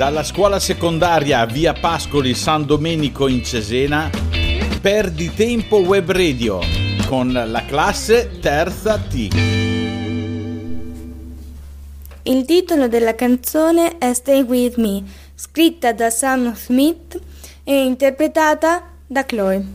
dalla scuola secondaria via Pascoli San Domenico in Cesena, Perdi Tempo Web Radio con la classe terza T. Il titolo della canzone è Stay With Me, scritta da Sam Smith e interpretata da Chloe.